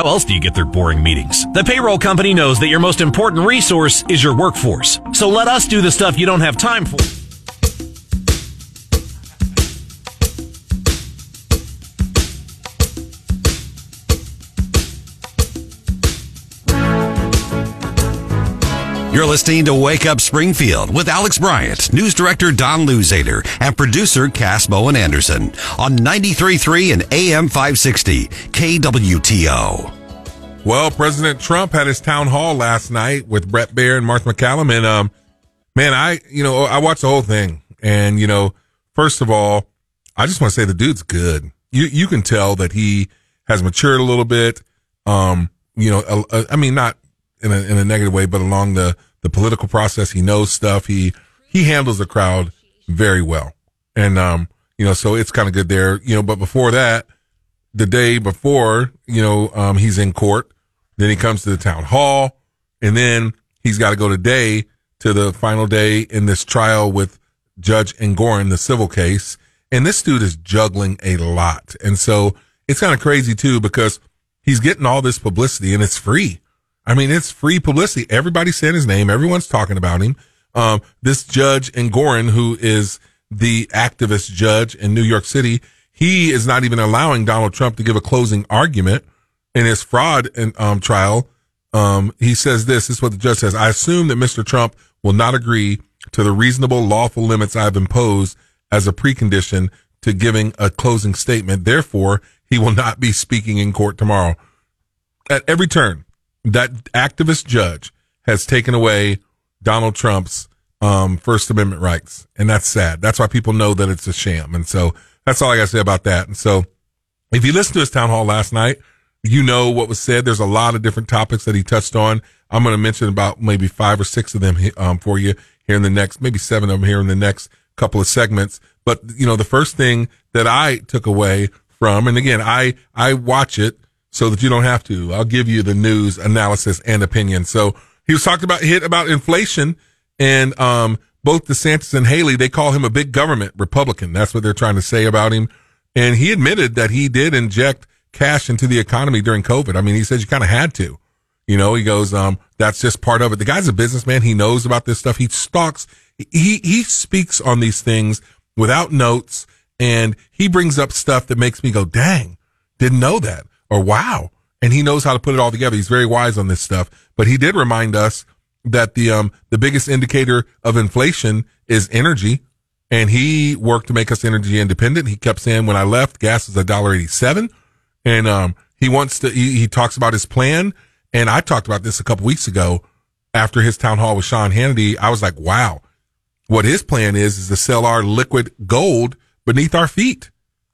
How else do you get their boring meetings? The payroll company knows that your most important resource is your workforce. So let us do the stuff you don't have time for. You're listening to Wake Up Springfield with Alex Bryant, news director Don Luzader, and producer Cass Bowen Anderson on 93.3 and AM 560 KWTO. Well, President Trump had his town hall last night with Bret Baier and Martha MacCallum. And, um, man, I, you know, I watched the whole thing. And, you know, first of all, I just want to say the dude's good. You, you can tell that he has matured a little bit. Um, you know, I mean, not in a, in a negative way, but along the, the political process, he knows stuff. He, he handles the crowd very well. And, um, you know, so it's kind of good there, you know, but before that, the day before, you know, um, he's in court. Then he comes to the town hall and then he's got to go today to the final day in this trial with Judge Engoron, the civil case. And this dude is juggling a lot. And so it's kind of crazy too, because he's getting all this publicity and it's free. I mean, it's free publicity. Everybody's saying his name. Everyone's talking about him. Um, this judge Engoron, who is the activist judge in New York City, he is not even allowing Donald Trump to give a closing argument in his fraud um, trial. Um, he says this, this is what the judge says. I assume that Mr. Trump will not agree to the reasonable lawful limits I've imposed as a precondition to giving a closing statement. Therefore, he will not be speaking in court tomorrow. At every turn, that activist judge has taken away Donald Trump's um, First Amendment rights, and that's sad. That's why people know that it's a sham. And so that's all I got to say about that. And so if you listened to his town hall last night, you know what was said. There's a lot of different topics that he touched on. I'm going to mention about maybe five or six of them um, for you here in the next, maybe seven of them here in the next couple of segments. But you know, the first thing that I took away from, and again, I I watch it so that you don't have to. I'll give you the news analysis and opinion. So he was talking about hit about inflation and, um, both DeSantis and Haley, they call him a big government Republican. That's what they're trying to say about him. And he admitted that he did inject cash into the economy during COVID. I mean, he says you kind of had to, you know, he goes, um, that's just part of it. The guy's a businessman. He knows about this stuff. He stalks, he, he speaks on these things without notes and he brings up stuff that makes me go, dang, didn't know that or wow. And he knows how to put it all together. He's very wise on this stuff, but he did remind us that the, um, the biggest indicator of inflation is energy. And he worked to make us energy independent. He kept saying when I left, gas is a dollar eighty seven. And, um, he wants to, he, he talks about his plan. And I talked about this a couple weeks ago after his town hall with Sean Hannity. I was like, wow, what his plan is, is to sell our liquid gold beneath our feet.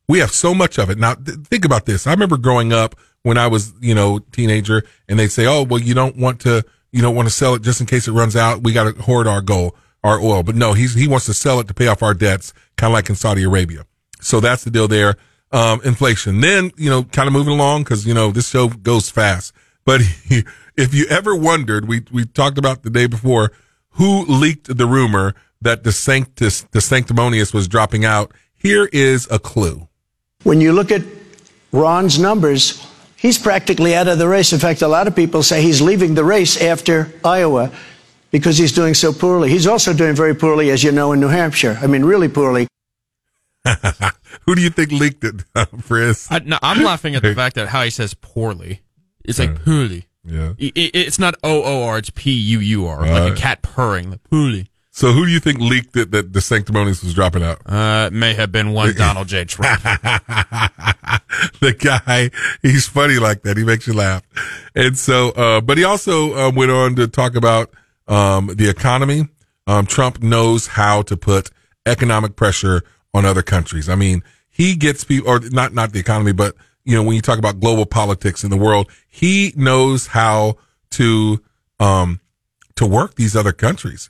We have so much of it. Now, th- think about this. I remember growing up when I was, you know, teenager and they'd say, oh, well, you don't want to, you don't want to sell it just in case it runs out. We got to hoard our gold, our oil. But no, he's, he wants to sell it to pay off our debts, kind of like in Saudi Arabia. So that's the deal there. Um, inflation. Then, you know, kind of moving along because, you know, this show goes fast. But if you ever wondered, we, we talked about the day before who leaked the rumor that the sanctus, the sanctimonious was dropping out. Here is a clue. When you look at Ron's numbers, he's practically out of the race. In fact, a lot of people say he's leaving the race after Iowa because he's doing so poorly. He's also doing very poorly, as you know, in New Hampshire. I mean, really poorly. Who do you think leaked it, Chris? I, no, I'm laughing at the fact that how he says poorly. It's like poorly. Yeah. It, it, it's not O O R. It's P U U R. Like uh, a cat purring. Like, poorly. So who do you think leaked it that the sanctimonious was dropping out? Uh, it may have been one Donald J. Trump. the guy, he's funny like that. He makes you laugh. And so, uh, but he also um, went on to talk about um, the economy. Um, Trump knows how to put economic pressure on other countries. I mean, he gets people, or not not the economy, but you know, when you talk about global politics in the world, he knows how to um, to work these other countries.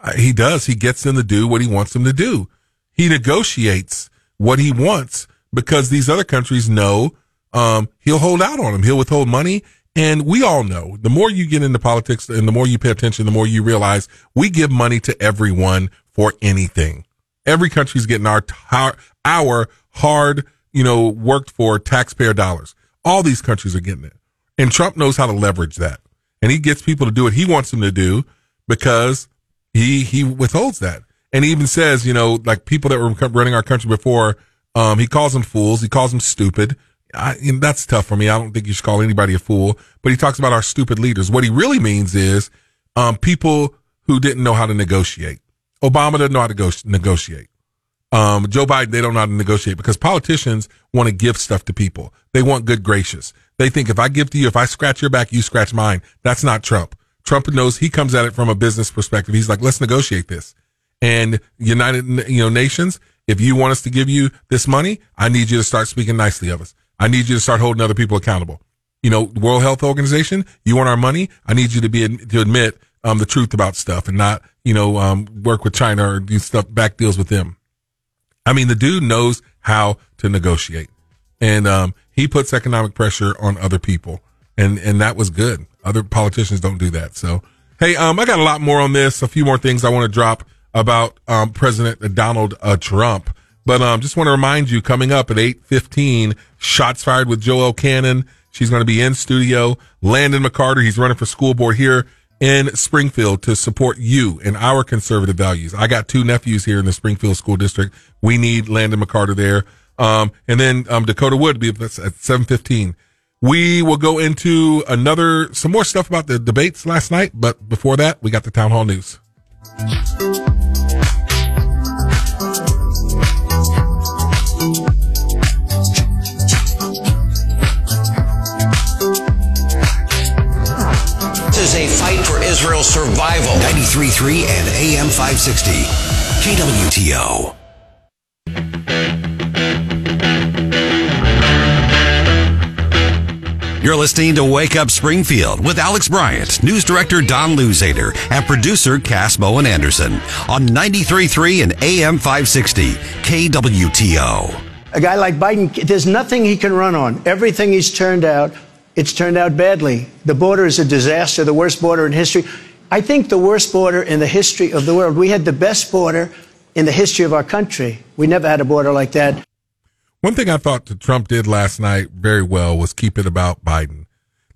Uh, he does. He gets them to do what he wants them to do. He negotiates what he wants because these other countries know um, he'll hold out on them. He'll withhold money. And we all know the more you get into politics and the more you pay attention, the more you realize we give money to everyone for anything. Every country's getting our, our hard, you know, worked for taxpayer dollars. All these countries are getting it. And Trump knows how to leverage that. And he gets people to do what he wants them to do because he, he withholds that. And he even says, you know, like people that were running our country before, um, he calls them fools. He calls them stupid. I, that's tough for me. I don't think you should call anybody a fool, but he talks about our stupid leaders. What he really means is, um, people who didn't know how to negotiate. Obama doesn't know how to go, negotiate. Um, Joe Biden, they don't know how to negotiate because politicians want to give stuff to people. They want good gracious. They think if I give to you, if I scratch your back, you scratch mine. That's not Trump. Trump knows he comes at it from a business perspective. He's like, let's negotiate this. And United, you know, nations, if you want us to give you this money, I need you to start speaking nicely of us. I need you to start holding other people accountable. You know, World Health Organization, you want our money? I need you to be, to admit, um, the truth about stuff and not, you know, um, work with China or do stuff, back deals with them. I mean, the dude knows how to negotiate and, um, he puts economic pressure on other people and, and that was good. Other politicians don't do that. So, hey, um, I got a lot more on this, a few more things I want to drop about, um, President Donald uh, Trump. But, um, just want to remind you coming up at 815, shots fired with Joel Cannon. She's going to be in studio. Landon McCarter, he's running for school board here in Springfield to support you and our conservative values. I got two nephews here in the Springfield School District. We need Landon McCarter there. Um, and then um, Dakota Wood be at seven fifteen. We will go into another some more stuff about the debates last night, but before that, we got the town hall news. This is a fight for Israel's survival. 93.3 and AM 560. KWTO. You're listening to Wake Up Springfield with Alex Bryant, news director Don Luzader, and producer Cass Bowen Anderson on 93.3 and AM 560 KWTO. A guy like Biden, there's nothing he can run on. Everything he's turned out, it's turned out badly. The border is a disaster, the worst border in history. I think the worst border in the history of the world. We had the best border in the history of our country. We never had a border like that. One thing I thought Trump did last night very well was keep it about Biden.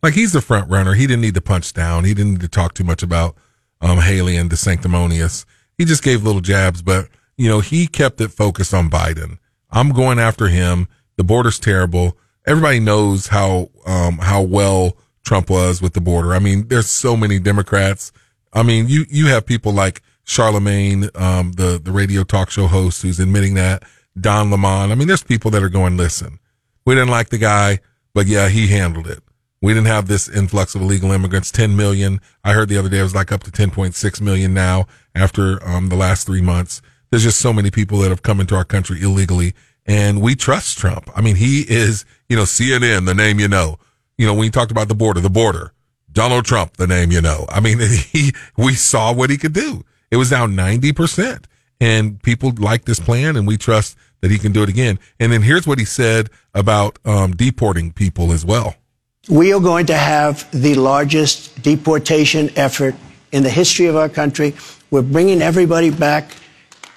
Like he's the front runner. He didn't need to punch down. He didn't need to talk too much about um, Haley and the sanctimonious. He just gave little jabs, but you know, he kept it focused on Biden. I'm going after him. The border's terrible. Everybody knows how um, how well Trump was with the border. I mean, there's so many Democrats. I mean, you you have people like Charlamagne, um, the the radio talk show host, who's admitting that. Don Lemon. I mean, there's people that are going, listen, we didn't like the guy, but yeah, he handled it. We didn't have this influx of illegal immigrants, 10 million. I heard the other day it was like up to 10.6 million now after um, the last three months. There's just so many people that have come into our country illegally and we trust Trump. I mean, he is, you know, CNN, the name you know. You know, when you talked about the border, the border, Donald Trump, the name you know. I mean, he, we saw what he could do. It was down 90% and people like this plan and we trust that he can do it again. And then here's what he said about um, deporting people as well. We are going to have the largest deportation effort in the history of our country. We're bringing everybody back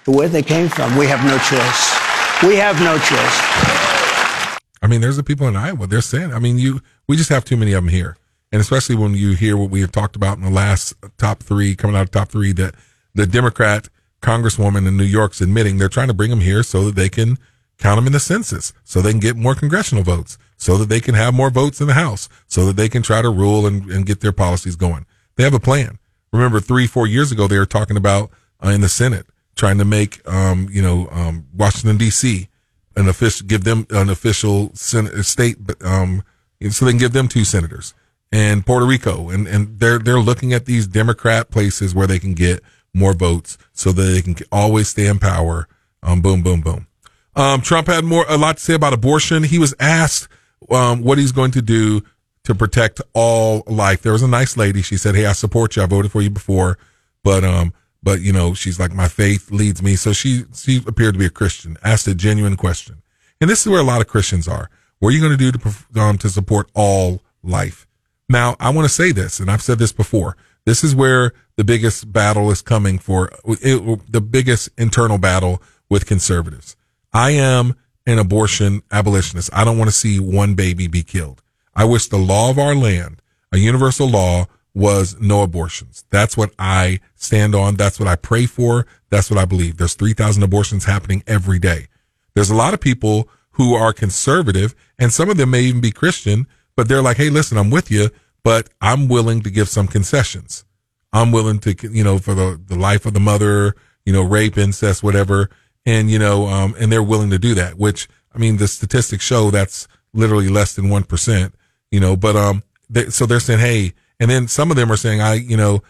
to where they came from. We have no choice. We have no choice. I mean, there's the people in Iowa. They're saying, I mean, you, we just have too many of them here. And especially when you hear what we have talked about in the last top three, coming out of top three, that the Democrat congresswoman in New York's admitting they're trying to bring them here so that they can count them in the census, so they can get more congressional votes, so that they can have more votes in the House, so that they can try to rule and, and get their policies going. They have a plan. Remember, three, four years ago, they were talking about uh, in the Senate trying to make, um, you know, um, Washington D.C. an official, give them an official state, um, so they can give them two senators and Puerto Rico, and and they're they're looking at these Democrat places where they can get more votes so that they can always stay in power. Um, boom, boom, boom. Um, Trump had more, a lot to say about abortion. He was asked, um, what he's going to do to protect all life. There was a nice lady. She said, Hey, I support you. I voted for you before, but, um, but you know, she's like, my faith leads me. So she, she appeared to be a Christian, asked a genuine question. And this is where a lot of Christians are. What are you going to do to, um, to support all life? Now, I want to say this, and I've said this before. This is where the biggest battle is coming for it, the biggest internal battle with conservatives. I am an abortion abolitionist. I don't want to see one baby be killed. I wish the law of our land, a universal law, was no abortions. That's what I stand on. That's what I pray for. That's what I believe. There's 3,000 abortions happening every day. There's a lot of people who are conservative and some of them may even be Christian, but they're like, Hey, listen, I'm with you, but I'm willing to give some concessions. I'm willing to, you know, for the, the life of the mother, you know, rape, incest, whatever. And, you know, um, and they're willing to do that, which, I mean, the statistics show that's literally less than 1%, you know, but, um, they, so they're saying, Hey, and then some of them are saying, I, you know,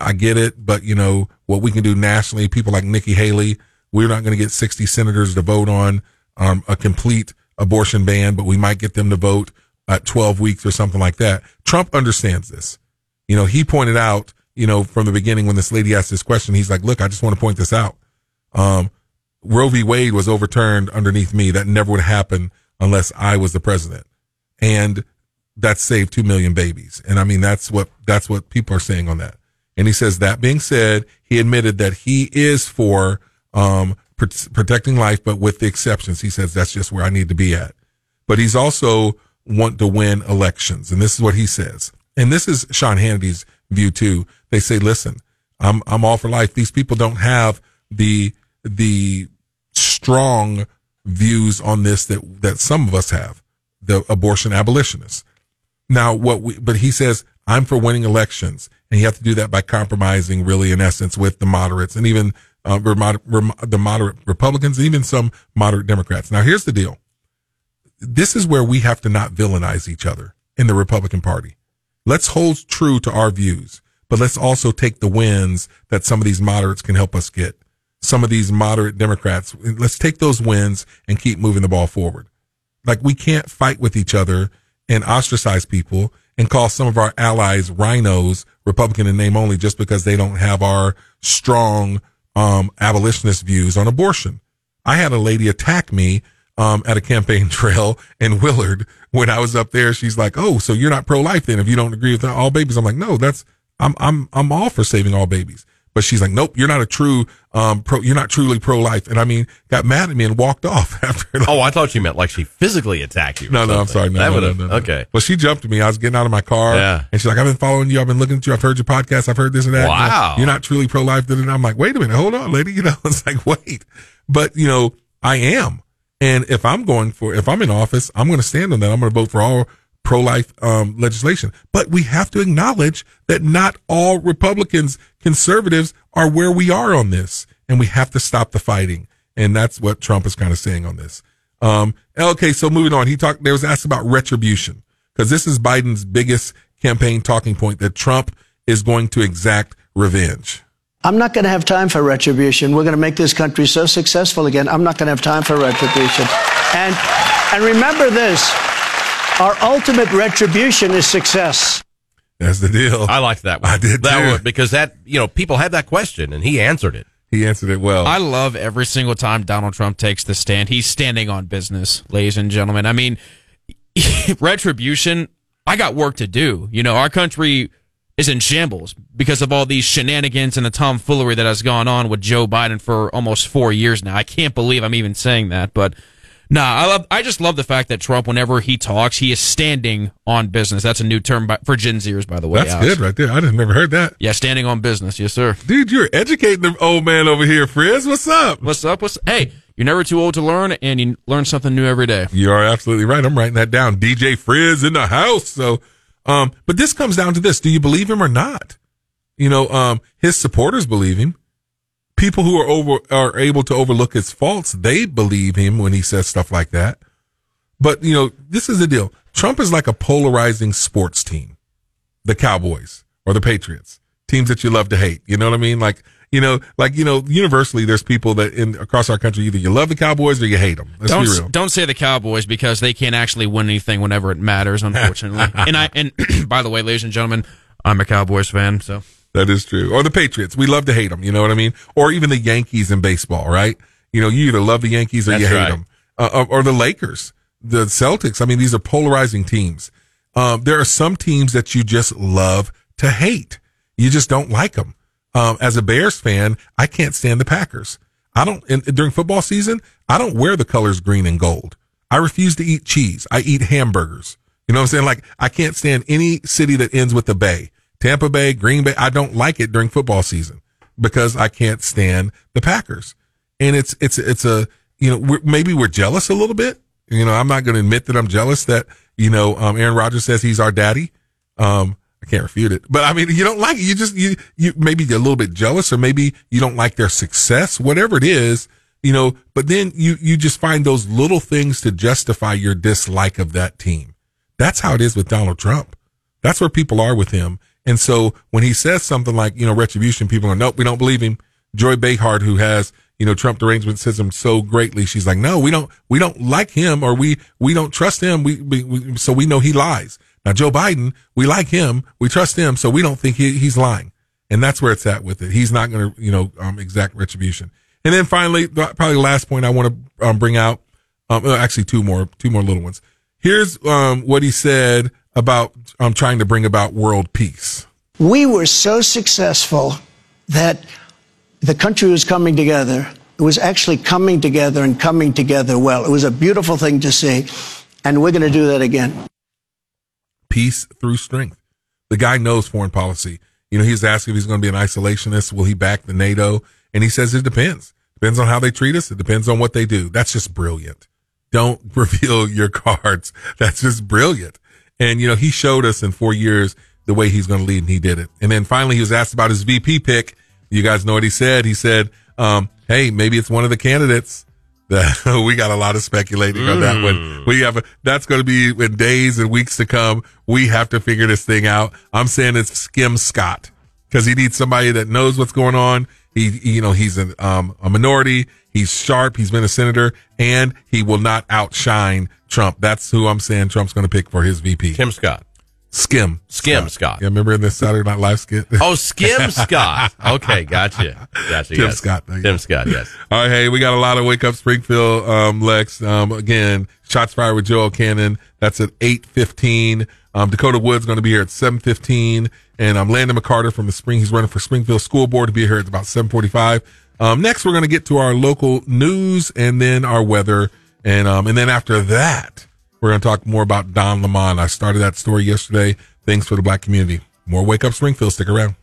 I get it, but you know, what we can do nationally, people like Nikki Haley, we're not going to get 60 senators to vote on, um, a complete abortion ban, but we might get them to vote at 12 weeks or something like that. Trump understands this. You know, he pointed out, you know, from the beginning when this lady asked this question, he's like, look, I just want to point this out. Um, Roe v. Wade was overturned underneath me. That never would happen unless I was the president. And that saved 2 million babies. And I mean, that's what, that's what people are saying on that. And he says, that being said, he admitted that he is for, um, pr- protecting life, but with the exceptions. He says, that's just where I need to be at. But he's also want to win elections. And this is what he says. And this is Sean Hannity's view too. They say, listen, I'm, I'm all for life. These people don't have the, the strong views on this that, that some of us have, the abortion abolitionists. Now, what we, but he says, I'm for winning elections and you have to do that by compromising really in essence with the moderates and even uh, the moderate Republicans, even some moderate Democrats. Now, here's the deal. This is where we have to not villainize each other in the Republican Party. Let's hold true to our views, but let's also take the wins that some of these moderates can help us get. Some of these moderate Democrats, let's take those wins and keep moving the ball forward. Like we can't fight with each other and ostracize people and call some of our allies RINOs, Republican in name only, just because they don't have our strong um, abolitionist views on abortion. I had a lady attack me um, at a campaign trail in Willard when I was up there. She's like, "Oh, so you're not pro-life then? If you don't agree with all babies?" I'm like, "No, that's I'm I'm I'm all for saving all babies." But she's like, "Nope, you're not a true um pro. You're not truly pro-life." And I mean, got mad at me and walked off after. Like, oh, I thought you meant like she physically attacked you. No, no, I'm sorry. No, that no, no, no, no, Okay. Well, she jumped at me. I was getting out of my car. Yeah. And she's like, "I've been following you. I've been looking at you. I've heard your podcast. I've heard this and that. Wow. You're not truly pro-life." And I'm like, "Wait a minute, hold on, lady." You know, it's like, wait, but you know, I am. And if I'm going for, if I'm in office, I'm going to stand on that. I'm going to vote for all pro-life um, legislation. But we have to acknowledge that not all Republicans, conservatives are where we are on this, and we have to stop the fighting. And that's what Trump is kind of saying on this. Um, okay, so moving on, he talked. There was asked about retribution because this is Biden's biggest campaign talking point that Trump is going to exact revenge. I'm not going to have time for retribution. We're going to make this country so successful again. I'm not going to have time for retribution. And and remember this: our ultimate retribution is success. That's the deal. I liked that one. I did that too. one because that you know people had that question and he answered it. He answered it well. I love every single time Donald Trump takes the stand. He's standing on business, ladies and gentlemen. I mean, retribution. I got work to do. You know, our country is in shambles because of all these shenanigans and the tomfoolery that has gone on with Joe Biden for almost four years now. I can't believe I'm even saying that, but nah, I love, I just love the fact that Trump, whenever he talks, he is standing on business. That's a new term by, for Gen Zers, by the way. That's Alex. good right there. I just never heard that. Yeah, standing on business. Yes, sir. Dude, you're educating the old man over here, Frizz. What's up? What's up? What's, hey, you're never too old to learn and you learn something new every day. You are absolutely right. I'm writing that down. DJ Frizz in the house. So, um, but this comes down to this. Do you believe him or not? You know, um, his supporters believe him. People who are over, are able to overlook his faults, they believe him when he says stuff like that. But, you know, this is the deal. Trump is like a polarizing sports team. The Cowboys or the Patriots. Teams that you love to hate. You know what I mean? Like, you know, like, you know, universally there's people that in across our country, either you love the Cowboys or you hate them. Let's don't be real. don't say the Cowboys because they can't actually win anything whenever it matters, unfortunately. and I and by the way, ladies and gentlemen, I'm a Cowboys fan, so That is true. Or the Patriots. We love to hate them. You know what I mean? Or even the Yankees in baseball, right? You know, you either love the Yankees or That's you hate right. them. Uh, or, or the Lakers, the Celtics. I mean, these are polarizing teams. Um, there are some teams that you just love to hate. You just don't like them. Um, as a Bears fan, I can't stand the Packers. I don't, in, during football season, I don't wear the colors green and gold. I refuse to eat cheese. I eat hamburgers. You know what I'm saying? Like I can't stand any city that ends with the Bay. Tampa Bay, Green Bay. I don't like it during football season because I can't stand the Packers. And it's it's it's a you know we're, maybe we're jealous a little bit. You know, I'm not going to admit that I'm jealous that you know um, Aaron Rodgers says he's our daddy. Um, I can't refute it, but I mean, you don't like it. You just you you maybe you're a little bit jealous, or maybe you don't like their success, whatever it is. You know, but then you you just find those little things to justify your dislike of that team. That's how it is with Donald Trump. That's where people are with him. And so when he says something like, you know, retribution, people are, nope, we don't believe him. Joy Behar, who has, you know, Trump derangement system so greatly, she's like, no, we don't, we don't like him or we, we don't trust him. We, we, we so we know he lies. Now, Joe Biden, we like him. We trust him. So we don't think he, he's lying. And that's where it's at with it. He's not going to, you know, um, exact retribution. And then finally, probably the last point I want to um, bring out, um, actually two more, two more little ones. Here's um, what he said about um, trying to bring about world peace. We were so successful that the country was coming together. It was actually coming together and coming together well. It was a beautiful thing to see. And we're going to do that again. Peace through strength. The guy knows foreign policy. You know, he's asking if he's going to be an isolationist. Will he back the NATO? And he says it depends. Depends on how they treat us. It depends on what they do. That's just brilliant. Don't reveal your cards. That's just brilliant. And, you know, he showed us in four years the way he's going to lead and he did it. And then finally he was asked about his VP pick. You guys know what he said. He said, um, Hey, maybe it's one of the candidates we got a lot of speculating mm. on that one. We have, a, that's going to be in days and weeks to come. We have to figure this thing out. I'm saying it's Skim Scott because he needs somebody that knows what's going on. He, you know, he's an, um, a minority. He's sharp. He's been a senator and he will not outshine Trump. That's who I'm saying Trump's going to pick for his VP. Tim Scott. Skim. Skim Scott. Scott. Yeah, remember in the Saturday Night Live skit? Oh, Skim Scott. Okay, gotcha. Gotcha. Tim yes. Scott. Tim Scott, yes. All right, hey, we got a lot of Wake Up Springfield, um, Lex. Um, again, Shots Fired with Joel Cannon. That's at 8.15. Um, Dakota Wood's going to be here at 7.15. And um, Landon McCarter from the Spring, he's running for Springfield School Board to be here at about 7.45. Um, next, we're going to get to our local news and then our weather. And, um, and then after that, we're going to talk more about Don Lemon. I started that story yesterday. Thanks for the black community. More Wake Up Springfield. Stick around.